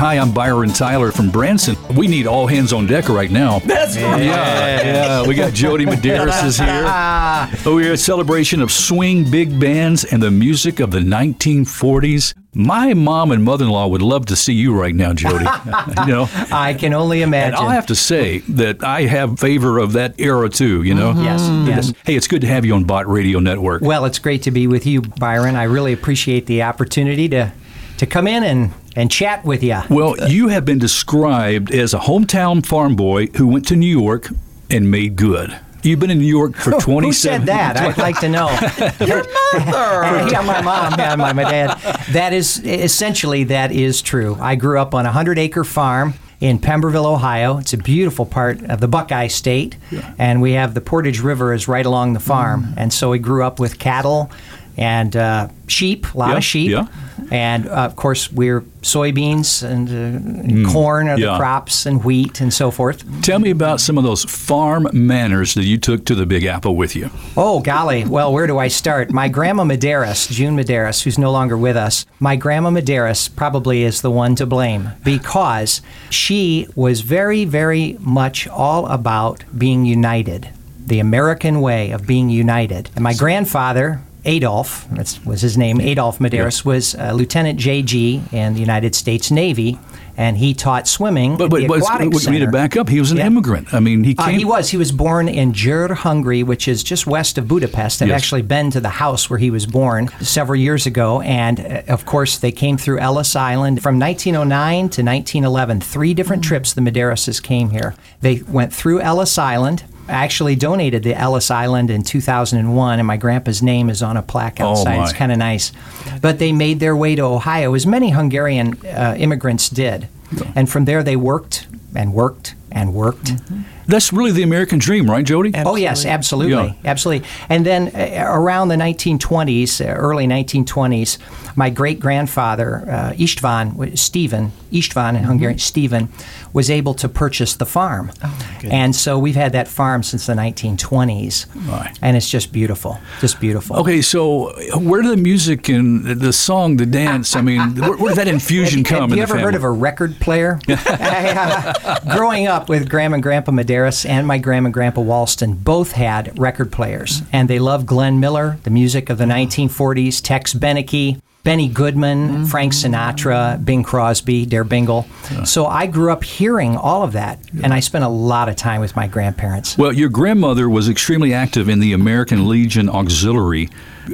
Hi, I'm Byron Tyler from Branson. We need all hands on deck right now. That's right. Yeah, yeah. We got Jody Madaras is here. Oh, we're a celebration of swing big bands and the music of the 1940s. My mom and mother-in-law would love to see you right now, Jody. you know, I can only imagine. and I'll have to say that I have favor of that era too. You know. Mm-hmm. Yes, yes. Hey, it's good to have you on Bott Radio Network. Well, it's great to be with you, Byron. I really appreciate the opportunity to to come in and and chat with you. Well, you have been described as a hometown farm boy who went to New York and made good. You've been in New York for 27 Who said that? I'd like to know. Your mother. yeah, my mom, yeah, my, my dad. That is essentially that is true. I grew up on a hundred acre farm in Pemberville, Ohio. It's a beautiful part of the Buckeye State, and we have the Portage River is right along the farm, Mm. and so we grew up with cattle and uh, sheep, a lot Yeah, of sheep, yeah. and uh, of course we're soybeans and, uh, and corn are Mm. yeah. the crops and wheat and so forth. Tell me about some of those farm manners that you took to the Big Apple with you. Oh, golly. Well, where do I start? My grandma Madaras, June Madaras, who's no longer with us, my grandma Madaras probably is the one to blame because she was very, very much all about being united, the American way of being united. And my grandfather, Adolf, that was his name, Adolf Madaras, was uh, Lieutenant JG in the United States Navy, and he taught swimming But, at but, but we need to back up. He was an Yeah. immigrant. I mean, he Uh, came. he was. He was born in Győr, Hungary, which is just west of Budapest. I've Yes. actually been to the house where he was born several years ago. And uh, of course, they came through Ellis Island from 1909 to 1911. Three different trips the Madarases came here. They went through Ellis Island. I actually donated the Ellis Island in 2001, and my grandpa's name is on a plaque outside. my. It's kind of nice. But they made their way to Ohio, as many Hungarian uh, immigrants did. And from there, they worked and worked and worked. That's really the American dream, right, Jody? Oh yes, absolutely, Yeah. absolutely. And then uh, around the 1920s, uh, early 1920s, my great grandfather uh, Istvan, Stephen Istvan in Hungarian, Stephen, was able to purchase the farm, and so we've had that farm since the 1920s, My. and it's just beautiful, just beautiful. Okay, so where did the music and the song, the dance, I mean, where, where did that infusion come Have in you the ever heard of a record player? Growing up with Grandma and Grandpa Madaras and my Grandma and Grandpa Walston both had record players, and they loved Glenn Miller, the music of the 1940s, Tex Beneke. Benny Goodman, Frank mm-hmm. Sinatra, Bing Crosby, Der Bingle. So I grew up hearing all of that, and I spent a lot of time with my grandparents. Well, your grandmother was extremely active in the American Legion Auxiliary.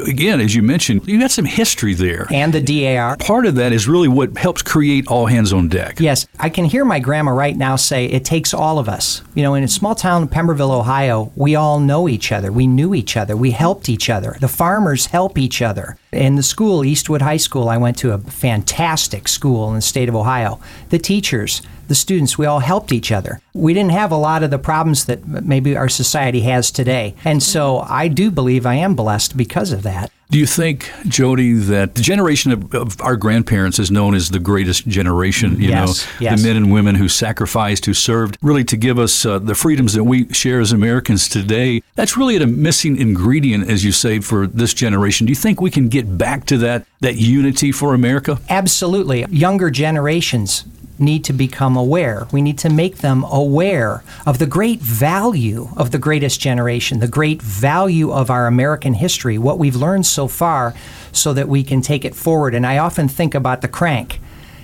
Again, as you mentioned, you got some history there. And the DAR. Part of that is really what helps create all hands on deck. Yes, I can hear my grandma right now say it takes all of us. You know, in a small town, of Pemberville, Ohio, we all know each other. We knew each other. We helped each other. The farmers help each other. In the school, Eastwood High School, I went to a fantastic school in the state of Ohio. The teachers, the students, we all helped each other. We didn't have a lot of the problems that maybe our society has today. And so I do believe I am blessed because of that. Do you think, Jody, that the generation of, of our grandparents is known as the greatest generation? You Yes, know, yes. the men and women who sacrificed, who served, really to give us uh, the freedoms that we share as Americans today. That's really a missing ingredient, as you say, for this generation. Do you think we can get back to that that unity for America? Absolutely. Younger generations need to become aware. We need to make them aware of the great value of the greatest generation, the great value of our American history, what we've learned so far, so that we can take it forward. And I often think about the crank.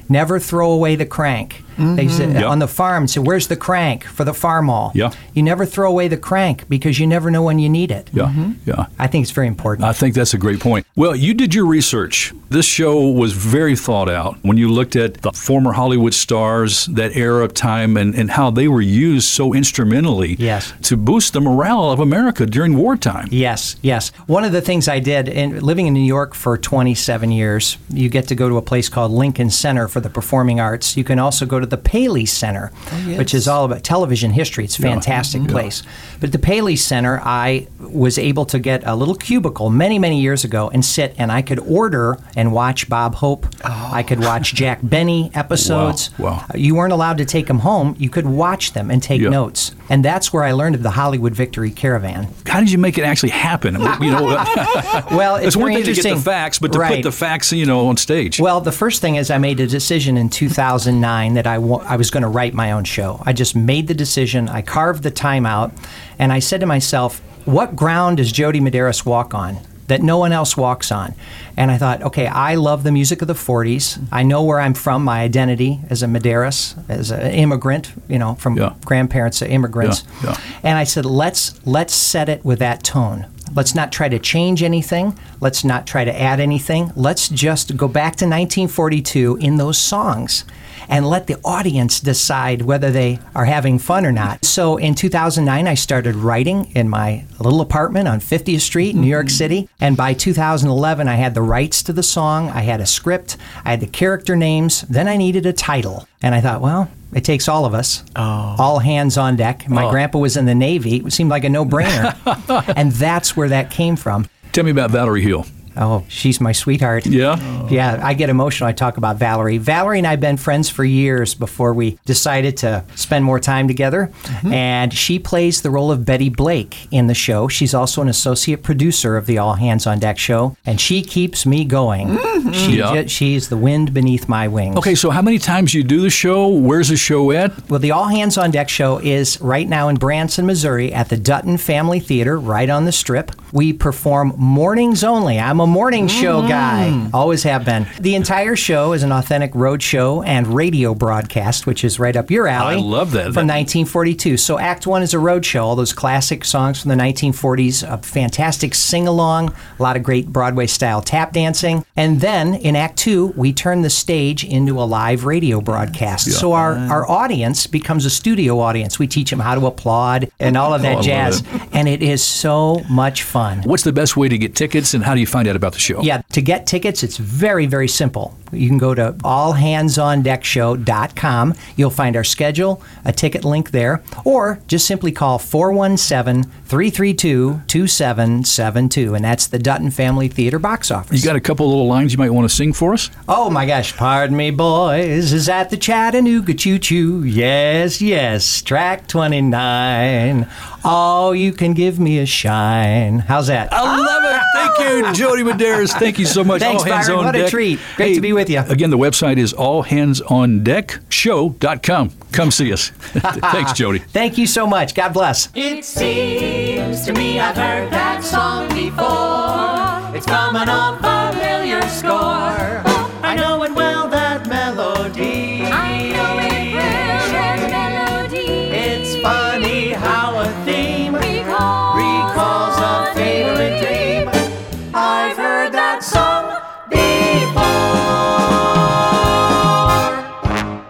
Never throw away the crank. They say, Yep. Mm-hmm. on the farm say, "Where's the crank for the Farmall?" Yeah. You never throw away the crank because you never know when you need it. Yeah, mm-hmm. yeah. I think it's very important. I think that's a great point. Well, you did your research. This show was very thought out when you looked at the former Hollywood stars, that era of time, and, and how they were used so instrumentally Yes. to boost the morale of America during wartime. Yes, yes. One of the things I did in living in New York for 27 years, you get to go to a place called Lincoln Center for the Performing Arts. You can also go to the Paley Center, oh, which is all about television history. It's a fantastic place. But the Paley Center, I was able to get a little cubicle many, many years ago and sit and I could order and watch Bob Hope. Oh. I could watch Jack Benny episodes. Wow. Uh, you weren't allowed to take them home. You could watch them and take Yeah. notes. And that's where I learned of the Hollywood Victory Caravan. How did you make it actually happen? you know, Well, it's, it's one thing to get the facts, but to put the facts, you know, on stage. Well, the first thing is I made a decision in 2009 that I wa- I was going to write my own show. I just made the decision. I carved the time out, and I said to myself, "What ground does Jody Madaras walk on?" That no one else walks on. And I thought, okay, I love the music of the 40s. I know where I'm from, my identity as a Madaras, as an immigrant, you know, from Yeah. grandparents to immigrants. Yeah, yeah. And I said, let's let's set it with that tone. Let's not try to change anything. Let's not try to add anything. Let's just go back to 1942 in those songs and let the audience decide whether they are having fun or not. So in 2009, I started writing in my little apartment on 50th Street in New York mm-hmm. City. And by 2011, I had the rights to the song, I had a script, I had the character names. Then I needed a title. And I thought, well, it takes all of us. Oh. All hands on deck. My oh. grandpa was in the Navy. It seemed like a no brainer. and that's where that came from. Tell me about Valerie Hill. Oh, she's my sweetheart. Yeah? Yeah, I get emotional. I talk about Valerie. Valerie and I have been friends for years before we decided to spend more time together. Mm-hmm. And she plays the role of Betty Blake in the show. She's also an associate producer of the All Hands on Deck show, and she keeps me going. Mm-hmm. She Yeah. she's the wind beneath my wings. Okay, so how many times you do the show? Where's the show at? Well, the All Hands on Deck show is right now in Branson, Missouri at the Dutton Family Theater, right on the strip. We perform mornings only. I'm a morning show mm. guy, always have been. The entire show is an authentic road show and radio broadcast, which is right up your alley. I love that. From 1942. So, Act One is a road show, all those classic songs from the 1940s, a fantastic sing along, a lot of great Broadway style tap dancing. And then in Act Two, we turn the stage into a live radio broadcast. So, our, our audience becomes a studio audience. We teach them how to applaud and oh, all of Oh, that love jazz. And it is so much fun. What's the best way to get tickets and how do you find out about the show? Yeah, to get tickets, it's very, very simple. You can go to allhandsondeckshow.com. You'll find our schedule, a ticket link there, or just simply call 417 332 2772, and that's the Dutton Family Theater box office. You got a couple little lines you might want to sing for us? Oh my gosh, pardon me, boys. Is that the Chattanooga Choo Choo? Yes, yes, track 29. Oh, you can give me a shine. How's that? I love it. Thank you, ah! Jody Madaras. Thank you so much. Thanks, All hands Byron. on What a treat. Great to be with you. Again, the website is allhandsondeckshow.com. Come see us. Thanks, Jody. Thank you so much. God bless. It seems to me I've heard that song before. It's from an old familiar score.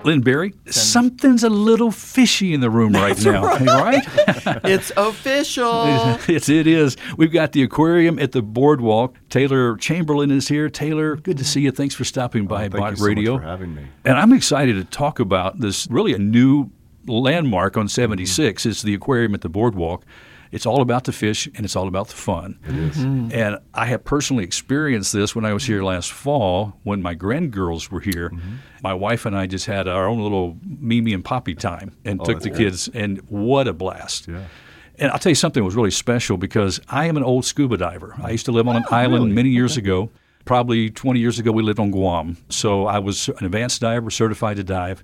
Lynn Berry, something's a little fishy in the room right now, right? It's official. It's, it is. We've got the aquarium at the boardwalk. Taylor Chamberlain is here. Taylor, good to see you. Thanks for stopping oh, by Oh, Thank Bott you so Radio. for having me. And I'm excited to talk about this really a new landmark on 76. Mm-hmm. is the aquarium at the boardwalk. It's all about the fish and it's all about the fun. It is. Mm. And I have personally experienced this when I was here last fall when my grandgirls were here. Mm-hmm. My wife and I just had our own little Mimi and Poppy time and oh, took the great. kids, and what a blast. Yeah. And I'll tell you something that was really special because I am an old scuba diver. I used to live on an oh, island many years ago. Probably 20 years ago, we lived on Guam. So I was an advanced diver, certified to dive.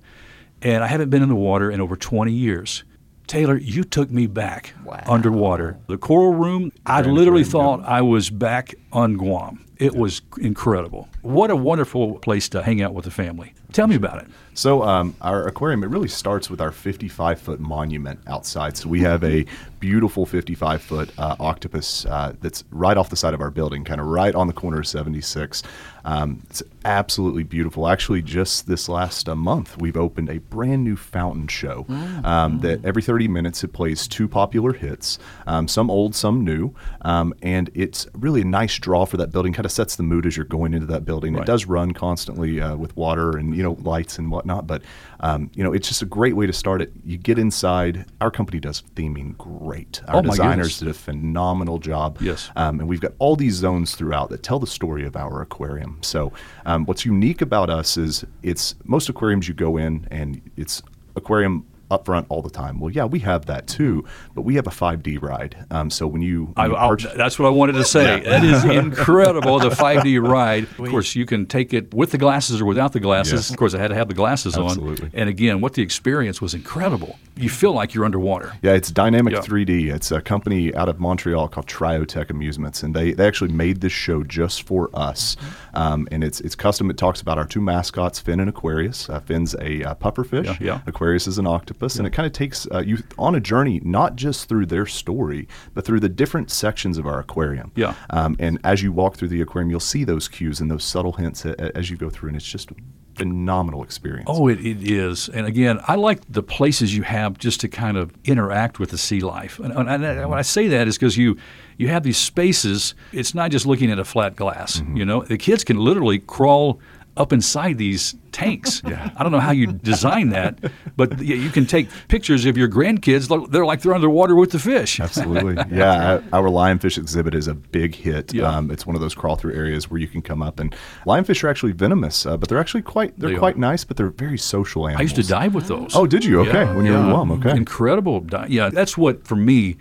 And I haven't been in the water in over 20 years. Taylor, you took me back underwater. The coral room, I Grand literally aquarium, thought I was back on Guam. It was incredible. What a wonderful place to hang out with the family. Tell me about it. So um, our aquarium, it really starts with our 55 foot monument outside. So we have a beautiful 55 foot uh, octopus uh, that's right off the side of our building, kind of right on the corner of 76. Um, it's absolutely beautiful. Actually, just this last uh, month, we've opened a brand new fountain show um, that every 30 minutes it plays two popular hits, um, some old, some new, um, and it's really a nice draw for that building. Kind of sets the mood as you're going into that building. It does run constantly uh, with water and you know lights and whatnot, but um, you know it's just a great way to start it. You get inside. Our company does theming great. Our Oh, designers goodness. did a phenomenal job. Yes. um, and we've got all these zones throughout that tell the story of our aquarium. So um, what's unique about us is it's most aquariums you go in and it's aquarium up front all the time. Well, yeah, we have that too, but we have a 5D ride. Um, so when you, when you I'll- purchase- that's what I wanted to say. That is incredible. The 5D ride. Of course, you can take it with the glasses or without the glasses. Yes. Of course, I had to have the glasses Absolutely. on. And again, what the experience was incredible. You feel like you're underwater. Yeah, it's Dynamic Yeah. 3D. It's a company out of Montreal called Triotech Amusements, and they, they actually made this show just for us. Um, and it's it's custom. It talks about our two mascots, Finn and Aquarius. Uh, Finn's a uh, pufferfish. Yeah, yeah. Aquarius is an octopus, and it kind of takes uh, you on a journey, not just through their story, but through the different sections of our aquarium. Yeah. Um, and as you walk through the aquarium, you'll see those cues and those subtle hints a, a- as you go through, and it's just a phenomenal experience. Oh, it, it is. And again, I like the places you have just to kind of interact with the sea life. And, and, and when I say that is because you you have these spaces. It's not just looking at a flat glass. You know, the kids can literally crawl up inside these tanks. I don't know how you design that, but you can take pictures of your grandkids. They're like they're underwater with the fish. Absolutely. Yeah, our lionfish exhibit is a big hit. Yeah. Um, it's one of those crawl through areas where you can come up and lionfish are actually venomous, uh, but they're actually quite they're They quite are. nice, but they're very social animals. I used to dive with those. Oh, did you? Okay, when you were in Guam. Okay. Incredible. Di- yeah, that's what for me,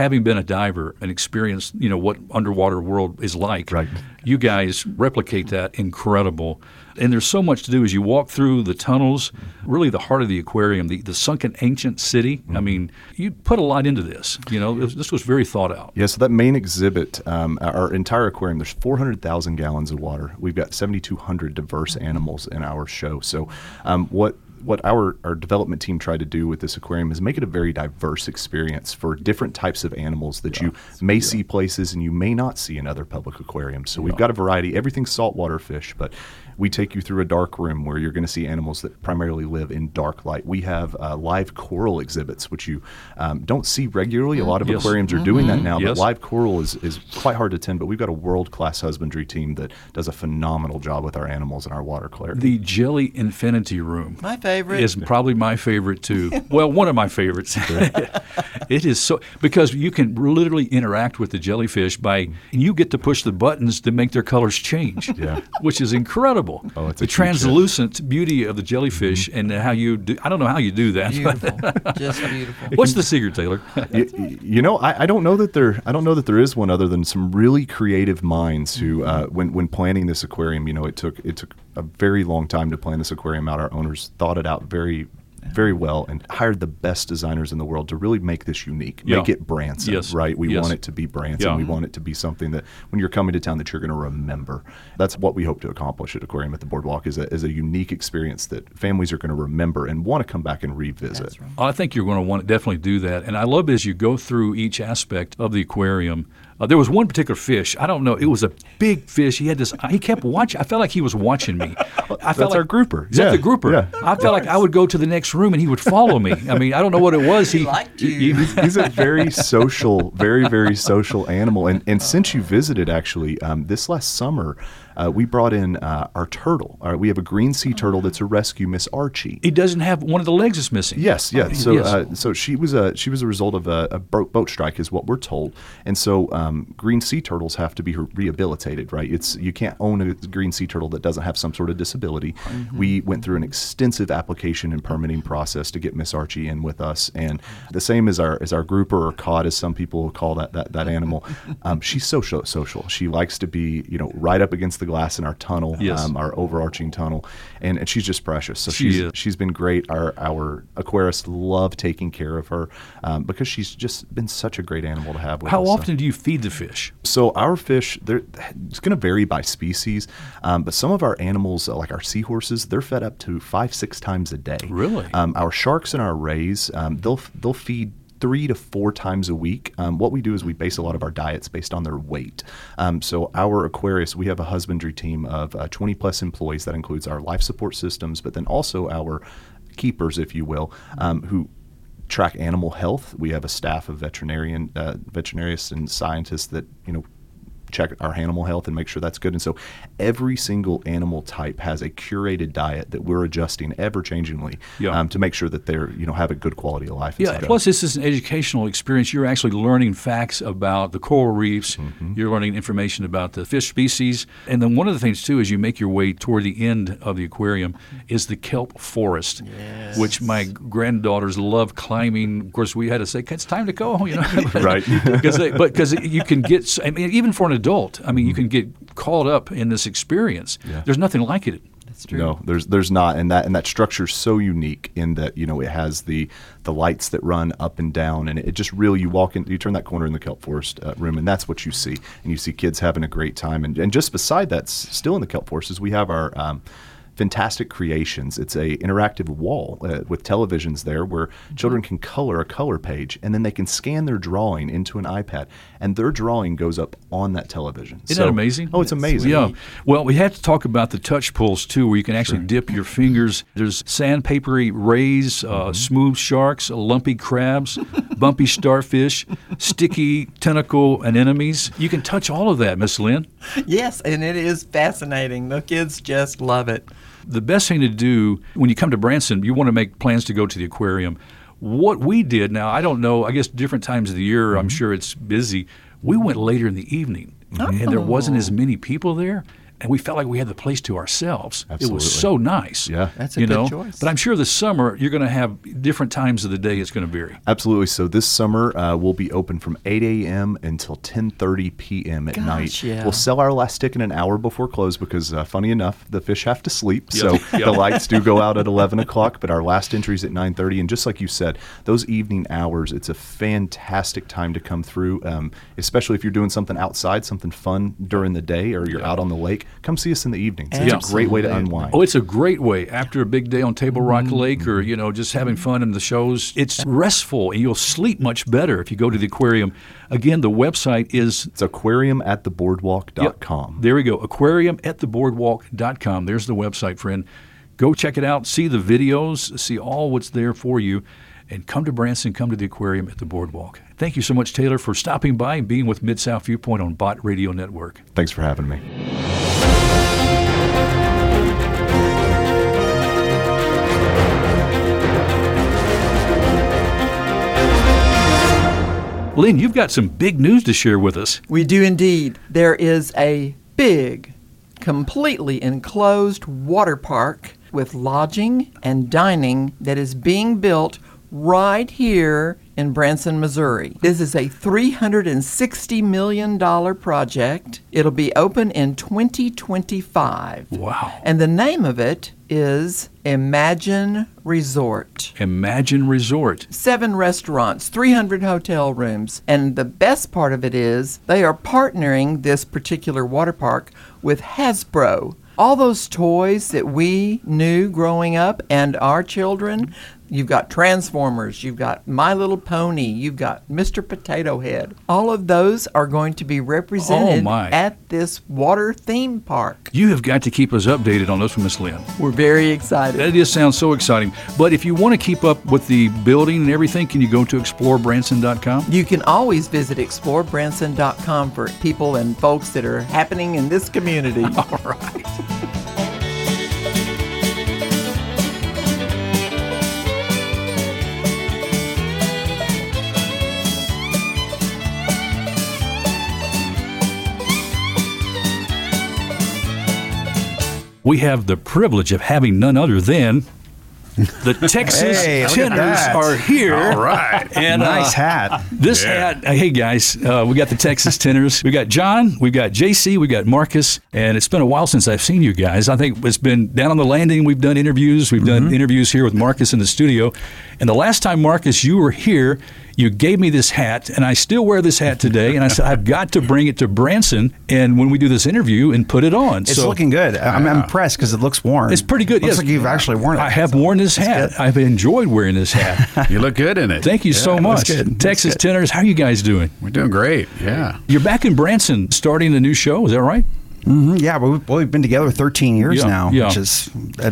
having been a diver and experienced, you know, what underwater world is like. Right. You guys replicate that incredible. And there's so much to do as you walk through the tunnels, really the heart of the aquarium, the, the sunken ancient city. Mm-hmm. I mean, you put a lot into this. You know, this, this was very thought out. Yeah, so that main exhibit, um, our entire aquarium, there's 400,000 gallons of water. We've got 7,200 diverse animals in our show. So, um, what what our, our development team tried to do with this aquarium is make it a very diverse experience for different types of animals that you may see places and you may not see in other public aquariums. So we've got a variety, everything's saltwater fish, but we take you through a dark room where you're going to see animals that primarily live in dark light. We have uh, live coral exhibits, which you um, don't see regularly. A lot of Yes. aquariums are doing that now, Yes. but live coral is, is quite hard to tend. But we've got a world class husbandry team that does a phenomenal job with our animals and our water clarity. The Jelly Infinity Room. My favorite. is probably my favorite too. well, one of my favorites. it is so because you can literally interact with the jellyfish by and you get to push the buttons to make their colors change. Yeah. which is incredible. Oh, it's the a huge hit. translucent beauty of the jellyfish and how you do. I don't know how you do that. beautiful. Just beautiful. What's the secret, Taylor? you, you know, I, I don't know that there. I don't know that there is one other than some really creative minds who, uh, when when planning this aquarium, you know, it took it took a very long time to plan this aquarium out. Our owners thought it out very, very well and hired the best designers in the world to really make this unique, Yeah. make it Branson, Yes. right? We Yes. want it to be Branson. Yeah. We mm-hmm. want it to be something that when you're coming to town that you're going to remember. That's what we hope to accomplish at Aquarium at the Boardwalk is a, is a unique experience that families are going to remember and want to come back and revisit. Right. I think you're going to want to definitely do that. And I love as you go through each aspect of the aquarium. Uh, there was one particular fish. I don't know. It was a big fish. He had this. He kept watching. I felt like he was watching me. I felt That's like, our grouper. Is that Yeah, the grouper? yeah. I felt like I would go to the next room and he would follow me. I mean, I don't know what it was. He, liked you. he- he's a very social, very very social animal. And and since you visited, actually, um, this last summer, uh, we brought in uh, our turtle. Uh, we have a green sea turtle that's a rescue, Miss Archie. he doesn't have one of the legs is missing. Yes, yeah. So, Yes. uh, so she was a she was a result of a, a boat, strike, is what we're told. And so, um, green sea turtles have to be rehabilitated, right? It's you can't own a green sea turtle that doesn't have some sort of disability. We went through an extensive application and permitting process to get Miss Archie in with us, and the same as our as our grouper or cod, as some people call that that, that animal. Um, she's social social. She likes to be you know right up against the glass in our tunnel, Yes. um, our overarching tunnel, and, and she's just precious. So She she's is. she's been great. Our our aquarists love taking care of her um, because she's just been such a great animal to have. With How us. So- often do you feed the fish? So our fish, they're it's going to vary by species, um, but some of our animals, uh, like our seahorses, they're fed up to five six times a day. Really? Um, our sharks and our rays, um, they'll they'll feed three to four times a week. Um, what we do is we base a lot of our diets based on their weight. Um, so our Aquarius, we have a husbandry team of uh, 20 plus employees. That includes our life support systems, but then also our keepers, if you will, um, who track animal health. We have a staff of veterinarian, uh, veterinarians and scientists that you know check our animal health and make sure that's good. And so every single animal type has a curated diet that we're adjusting ever changingly Yeah. um, to make sure that they're you know have a good quality of life. Yeah, plus this is an educational experience. You're actually learning facts about the coral reefs. Mm-hmm. You're learning information about the fish species. And then one of the things too, as you make your way toward the end of the aquarium, is the kelp forest, which my granddaughters love climbing. Of course, we had to say it's time to go. You know, Right. Because they, but because you can get, s- I mean, even for an adult, I mean, you can get caught up in this experience. Yeah. There's nothing like it. That's true. No, there's there's not, and that and that structure is so unique in that you know it has the the lights that run up and down, and it just really you walk in, you turn that corner in the kelp forest uh, room, and that's what you see, and you see kids having a great time, and and just beside that, still in the kelp forest, is we have our. Um, Fantastic Creations. It's a interactive wall uh, with televisions there where children can color a color page and then they can scan their drawing into an iPad and their drawing goes up on that television. Isn't that amazing? Oh, it's amazing. Yeah. Well, we have to talk about the touch pulls too, where you can actually dip your fingers. There's sandpapery rays, uh, Mm-hmm. smooth sharks, lumpy crabs, bumpy starfish, sticky tentacle anemones. You can touch all of that, Miss Lynn. Yes, and it is fascinating. The kids just love it. The best thing to do when you come to Branson, you want to make plans to go to the aquarium. What we did now, I don't know, I guess different times of the year, Mm-hmm. I'm sure it's busy. We went later in the evening, and there wasn't as many people there. And we felt like we had the place to ourselves. It was so nice. Yeah. That's a you good know? choice. But I'm sure this summer you're going to have different times of the day. It's going to vary. Absolutely. So this summer uh, we'll be open from 8 a.m. until 10:30 p.m. at Gosh, night. yeah. We'll sell our last ticket in an hour before close because, uh, funny enough, the fish have to sleep. So Yeah. the lights do go out at 11 o'clock, but our last entry is at 9:30. And just like you said, those evening hours, it's a fantastic time to come through. Um, especially if you're doing something outside, something fun during the day, or you're out on the lake. Come see us in the evenings. It's a great way to unwind. Oh, it's a great way after a big day on Table Rock Mm-hmm. Lake or, you know, just having fun in the shows. It's restful and you'll sleep much better if you go to the aquarium. Again, the website is It's aquarium at the boardwalk.com. There we go. Aquarium at theboardwalk.com. There's the website, friend. Go check it out. See the videos. See all what's there for you. And come to Branson. Come to the aquarium at the boardwalk. Thank you so much, Taylor, for stopping by and being with Mid South Viewpoint on Bott Radio Network. Thanks for having me. Lynn, you've got some big news to share with us. We do indeed. There is a big, completely enclosed water park with lodging and dining that is being built right here in Branson, Missouri. This is a $360 million project. It'll be open in 2025. Wow. And the name of it is Imagine Resort Imagine Resort. seven restaurants, 300 hotel rooms. And the best part of it is they are partnering this particular water park with Hasbro. All those toys that we knew growing up and our children, you've got Transformers, you've got My Little Pony, you've got Mr. Potato Head. All of those are going to be represented Oh, at this water theme park. You have got to keep us updated on this one, Miss Lynn. We're very excited. That just sounds so exciting. But if you want to keep up with the building and everything, can you go to explorebranson.com? You can always visit explorebranson.com for people and folks that are happening in this community. All right. We have the privilege of having none other than the Texas Hey, Tenors are here. All right. And, nice uh, hat. This hat, uh, hey guys, uh, we got the Texas Tenors. We got John, we've got JC, we got Marcus, and it's been a while since I've seen you guys. I think it's been down on the landing. We've done interviews. We've Mm-hmm. done interviews here with Marcus in the studio. And the last time, Marcus, you were here, you gave me this hat, and I still wear this hat today. And I said, I've got to bring it to Branson, and when we do this interview, and put it on. It's so looking good. I'm impressed because it looks worn. it's pretty good. Looks yes. like you've actually worn it. I have worn this hat. I've enjoyed wearing this hat. You look good in it. Thank you so much. good. Texas good. Tenors, how are you guys doing? We're doing great. Yeah. You're back in Branson starting a new show, is that right? Mhm, Yeah, but we've, well, we've been together 13 years Yeah, now, yeah. which is uh,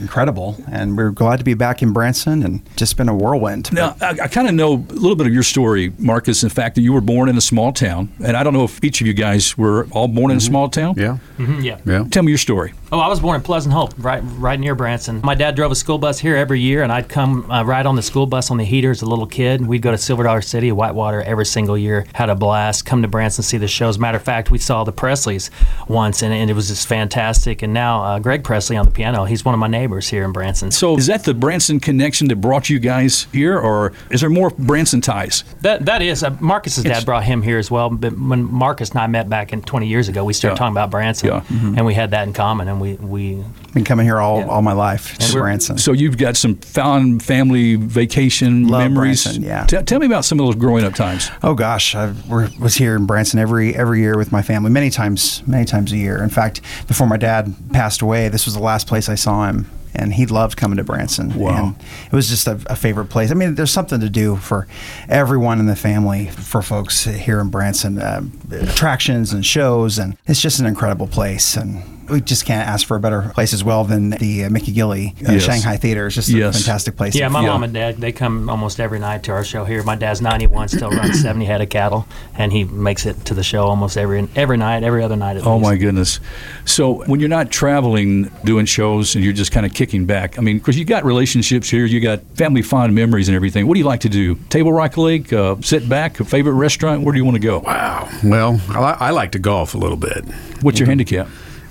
incredible. And we're glad to be back in Branson and just been a whirlwind. Now, I, I kind of know a little bit of your story, Marcus. In fact, that you were born in a small town, and I don't know if each of you guys were all born in a small town. Yeah. Yeah. Yeah. Tell me your story. Oh, I was born in Pleasant Hope, right, right near Branson. My dad drove a school bus here every year, and I'd come uh, ride on the school bus on the heater as a little kid. We'd go to Silver Dollar City, Whitewater, every single year. Had a blast. Come to Branson, see the shows. Matter of fact, we saw the Presleys once, and, and it was just fantastic. And now uh, Greg Presley on the piano. He's one of my neighbors here in Branson. So, is that the Branson connection that brought you guys here, or is there more Branson ties? That that is uh, Marcus's It's- dad brought him here as well. But when Marcus and I met back in 20 years ago, we started Yeah. talking about Branson, Yeah. and we had that in common. And we we Been coming here all, Yeah. all my life to Branson. So, you've got some fond family vacation Love memories. Branson, yeah. T- tell me about some of those growing up times. Oh gosh, I was here in Branson every every year with my family, many times, many times a year. In fact, before my dad passed away, this was the last place I saw him, and he loved coming to Branson. Wow. And it was just a, a favorite place. I mean, there's something to do for everyone in the family, for folks here in Branson, uh, attractions and shows, and it's just an incredible place. And we just can't ask for a better place as well than the uh, Mickey Gilley uh, Yes. Shanghai Theater. It's just Yes. a fantastic place. Yeah, my Yeah. mom and dad they come almost every night to our show here. My dad's 91, still runs 70 head of cattle, and he makes it to the show almost every every night, every other night at Oh least. my goodness! So when you're not traveling, doing shows, and you're just kind of kicking back, I mean, because you got relationships here, you got family fond memories and everything. What do you like to do? Table Rock Lake, uh, sit back, a favorite restaurant? Where do you want to go? Wow. Well, I, I like to golf a little bit. What's your handicap?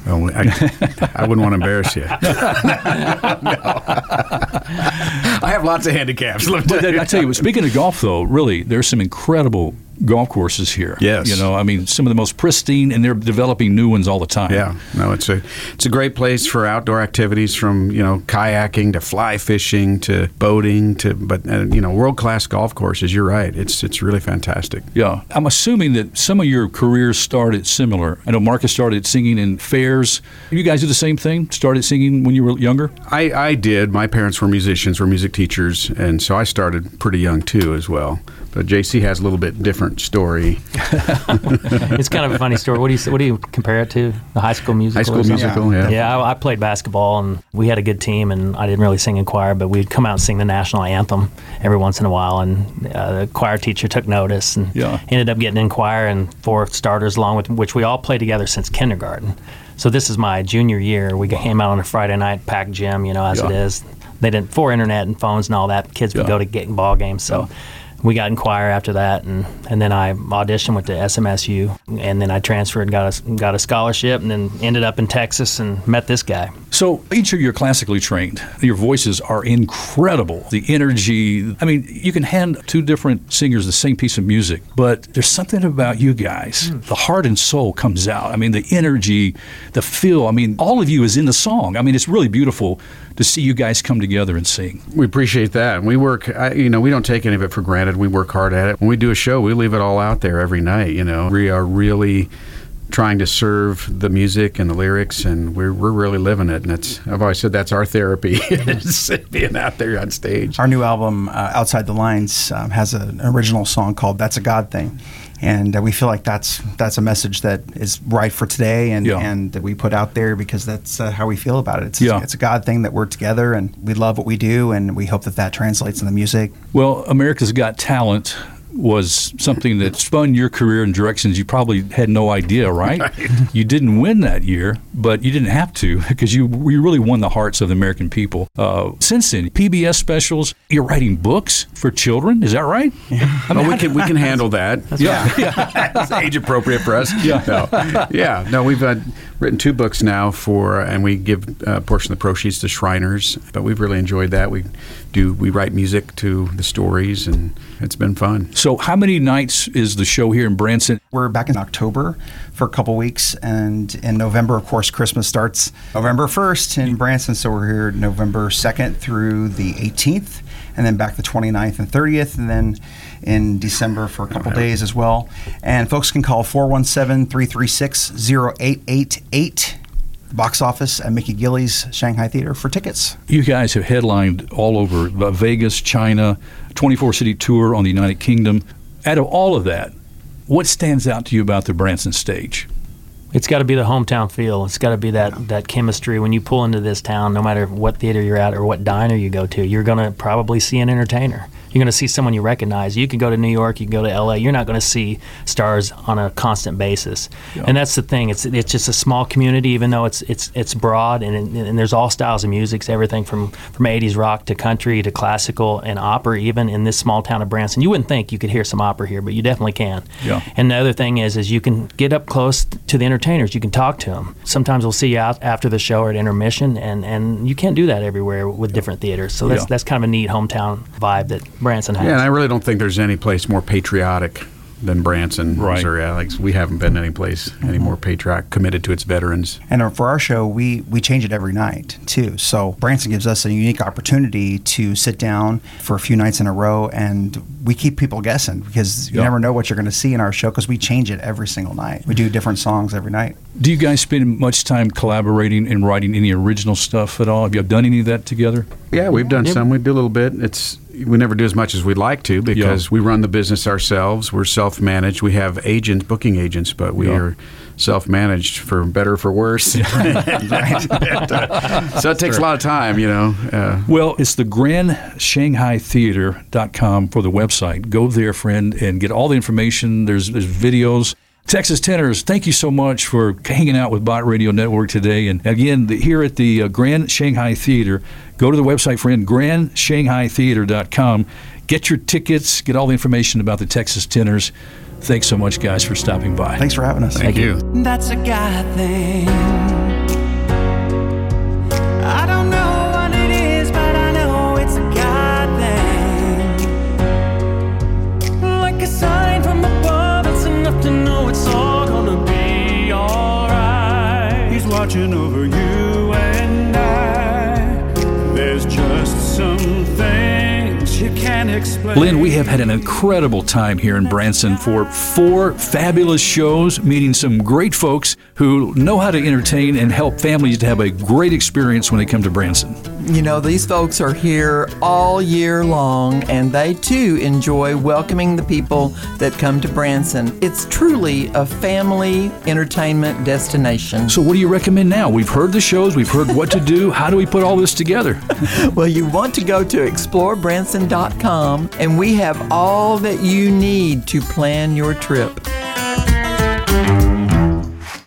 I, I wouldn't want to embarrass you. I have lots of handicaps. Let me But tell you. I tell you, speaking of golf, though, really, there's some incredible golf courses here. Yes. you know, I mean, some of the most pristine, and they're developing new ones all the time. Yeah, no, it's a it's a great place for outdoor activities from you know kayaking to fly fishing to boating to but uh, you know world class golf courses. You're right. It's it's really fantastic. Yeah, I'm assuming that some of your careers started similar. I know Marcus started singing in fairs. You guys did the same thing? Started singing when you were younger? I, I did. My parents were musicians, were music teachers, and so I started pretty young too as well. But JC has a little bit different story. it's kind of a funny story. What do you what do you compare it to? The High School Musical. High School? Musical, yeah. Yeah, I, I played basketball and we had a good team, and I didn't really sing in choir, but we'd come out and sing the national anthem every once in a while. And uh, the choir teacher took notice and Yeah. ended up getting in choir and four starters along with which we all played together since kindergarten. So this is my junior year. We came out on a Friday night, packed gym, you know, as it Yeah. is. They didn't for internet and phones and all that. Kids would Yeah. go to get ball games, so. We got in choir after that, and, and then I auditioned with the SMSU, and then I transferred, got a got a scholarship, and then ended up in Texas and met this guy. So each of you are classically trained. Your voices are incredible. The energy. I mean, you can hand two different singers the same piece of music, but there's something about you guys. Hmm. The heart and soul comes out. I mean, the energy, the feel. I mean, all of you is in the song. I mean, it's really beautiful to see you guys come together and sing. We appreciate that. We work, I, you know, we don't take any of it for granted. We work hard at it. When we do a show, we leave it all out there every night. You know, we are really trying to serve the music and the lyrics, and we're, we're really living it. And it's, I've always said that's our therapy, being out there on stage. Our new album, uh, Outside the Lines, um, has an original song called "That's a God Thing," and uh, we feel like that's that's a message that is right for today, and Yeah. and that we put out there because that's uh, how we feel about it. It's, Yeah. it's a God thing that we're together, and we love what we do, and we hope that that translates in the music. Well, America's Got Talent was something that spun your career in directions you probably had no idea, right? You didn't win that year, but you didn't have to because you, you really won the hearts of the American people. Uh, since then, PBS specials, you're writing books for children, is that right? I Oh, mean, we can we can handle that. yeah, it's age appropriate for us. Yeah. no. yeah, no. We've uh, written two books now for, and we give uh, a portion of the proceeds to Shriners. But we've really enjoyed that. We do we write music to the stories, and it's been fun. So, how many nights is the show here in Branson? We're back in October for a couple weeks, and in November, of course, Christmas starts November 1st in Branson. So we're here November 2nd through the 18th, and then back the 29th and 30th, and then in December for a couple days as well. And folks can call 417 336 0888. Box office at Mickey Gilley's Shanghai Theater for tickets. You guys have headlined all over Vegas, China, 24 city tour on the United Kingdom. Out of all of that, what stands out to you about the Branson stage? It's got to be the hometown feel. It's got to be that, that chemistry. When you pull into this town, no matter what theater you're at or what diner you go to, you're going to probably see an entertainer. You're going to see someone you recognize. You can go to New York, you can go to LA. You're not going to see stars on a constant basis. And that's the thing. It's it's just a small community, even though it's it's it's broad and and there's all styles of music, so everything from from 80s rock to country to classical and opera. Even in this small town of Branson, you wouldn't think you could hear some opera here, but you definitely can. Yeah. And the other thing is, is you can get up close to the entertainers. You can talk to them. Sometimes we'll see you out after the show or at intermission, and, and you can't do that everywhere with different theaters. So that's Yeah. that's kind of a neat hometown vibe that Branson has. Yeah, and I really don't think there's any place more patriotic than Branson, Right. Missouri. Alex, we haven't been any place any more patriotic, committed to its veterans. And uh, for our show, we, we change it every night too. So Branson gives us a unique opportunity to sit down for a few nights in a row, and we keep people guessing because you Yeah. never know what you're going to see in our show because we change it every single night. We do different songs every night. Do you guys spend much time collaborating and writing any original stuff at all? Have you done any of that together? Yeah, we've done some. We do a little bit. It's we never do as much as we'd like to because we run the business ourselves. We're self-managed. We have agents, booking agents, but we Yeah. are self-managed for better or for worse. so it takes a lot of time, you know. Uh, Well, it's the GrandShanghaiTheater.com for the website. Go there, friend, and get all the information. There's, there's videos. Texas Tenors, thank you so much for hanging out with Bott Radio Network today. And again, the, here at the uh, Grand Shanghai Theater, go to the website, friend, GrandShanghaiTheater.com. Get your tickets, get all the information about the Texas Tenors. Thanks so much, guys, for stopping by. Thanks for having us. thank you. That's a guy thing. Watching over you and I. There's just some things you can't explain. Lynn, we have had an incredible time here in Branson for four fabulous shows, meeting some great folks who know how to entertain and help families to have a great experience when they come to Branson. You know, these folks are here all year long and they too enjoy welcoming the people that come to Branson. It's truly a family entertainment destination. So, what do you recommend now? We've heard the shows, we've heard what to do. How do we put all this together? Well, you want to go to explorebranson.com and we have all that you need to plan your trip.